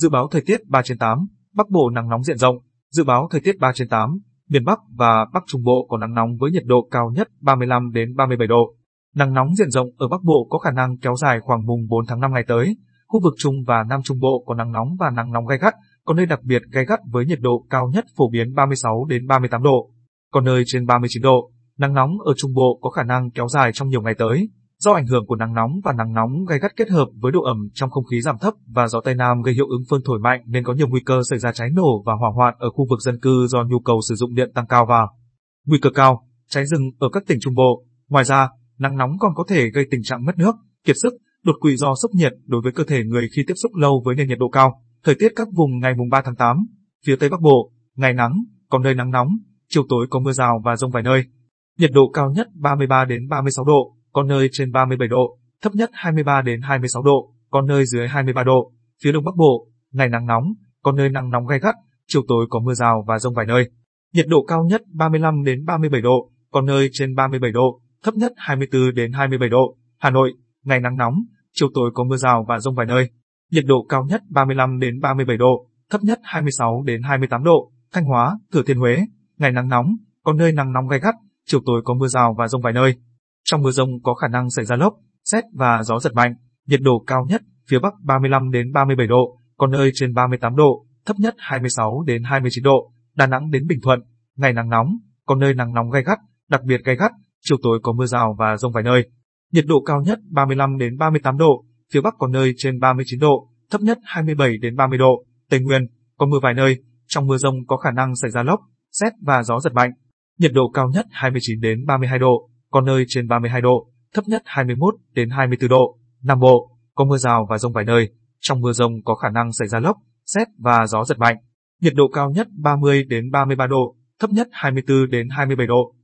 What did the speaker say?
Dự báo thời tiết 3 trên 8, Bắc Bộ nắng nóng diện rộng. Dự báo thời tiết 3 trên 8, miền Bắc và Bắc Trung Bộ có nắng nóng với nhiệt độ cao nhất 35 đến 37 độ. Nắng nóng diện rộng ở Bắc Bộ có khả năng kéo dài khoảng mùng 4 tháng 5 ngày tới. Khu vực Trung và Nam Trung Bộ có nắng nóng và nắng nóng gay gắt, có nơi đặc biệt gay gắt với nhiệt độ cao nhất phổ biến 36 đến 38 độ, có nơi trên 39 độ. Nắng nóng ở Trung Bộ có khả năng kéo dài trong nhiều ngày tới. Do ảnh hưởng của nắng nóng và nắng nóng gay gắt kết hợp với độ ẩm trong không khí giảm thấp và gió Tây Nam gây hiệu ứng phơn thổi mạnh nên có nhiều nguy cơ xảy ra cháy nổ và hỏa hoạn ở khu vực dân cư do nhu cầu sử dụng điện tăng cao và nguy cơ cao, cháy rừng ở các tỉnh Trung Bộ. Ngoài ra, nắng nóng còn có thể gây tình trạng mất nước, kiệt sức, đột quỵ do sốc nhiệt đối với cơ thể người khi tiếp xúc lâu với nền nhiệt độ cao. Thời tiết các vùng ngày mùng 3 tháng 8, phía Tây Bắc Bộ, ngày nắng, có nơi nắng nóng, chiều tối có mưa rào và rông vài nơi. Nhiệt độ cao nhất 33 đến 36 độ, có nơi trên 37 độ, thấp nhất 23 đến 26 độ, có nơi dưới 23 độ. Phía Đông Bắc Bộ, ngày nắng nóng, có nơi nắng nóng gay gắt, chiều tối có mưa rào và rông vài nơi. Nhiệt độ cao nhất 35 đến 37 độ, có nơi trên 37 độ, thấp nhất 24 đến 27 độ. Hà Nội, ngày nắng nóng, chiều tối có mưa rào và rông vài nơi. Nhiệt độ cao nhất 35 đến 37 độ, thấp nhất 26 đến 28 độ. Thanh Hóa, Thừa Thiên Huế, ngày nắng nóng, có nơi nắng nóng gay gắt, chiều tối có mưa rào và rông vài nơi. Trong mưa rông có khả năng xảy ra lốc, xét và gió giật mạnh. Nhiệt độ cao nhất phía Bắc 35 đến 37 độ, có nơi trên 38 độ, thấp nhất 26 đến 29 độ. Đà Nẵng đến Bình Thuận, ngày nắng nóng, có nơi nắng nóng gay gắt, đặc biệt gay gắt, chiều tối có mưa rào và rông vài nơi. Nhiệt độ cao nhất 35 đến 38 độ, phía Bắc có nơi trên 39 độ, thấp nhất 27 đến 30 độ. Tây Nguyên, có mưa vài nơi, trong mưa rông có khả năng xảy ra lốc, xét và gió giật mạnh. Nhiệt độ cao nhất 29 đến 32 độ, có nơi trên 32 độ, thấp nhất 21 đến 24 độ. Nam Bộ, có mưa rào và rông vài nơi, trong mưa rông có khả năng xảy ra lốc, xét và gió giật mạnh. Nhiệt độ cao nhất 30 đến 33 độ, thấp nhất 24 đến 27 độ.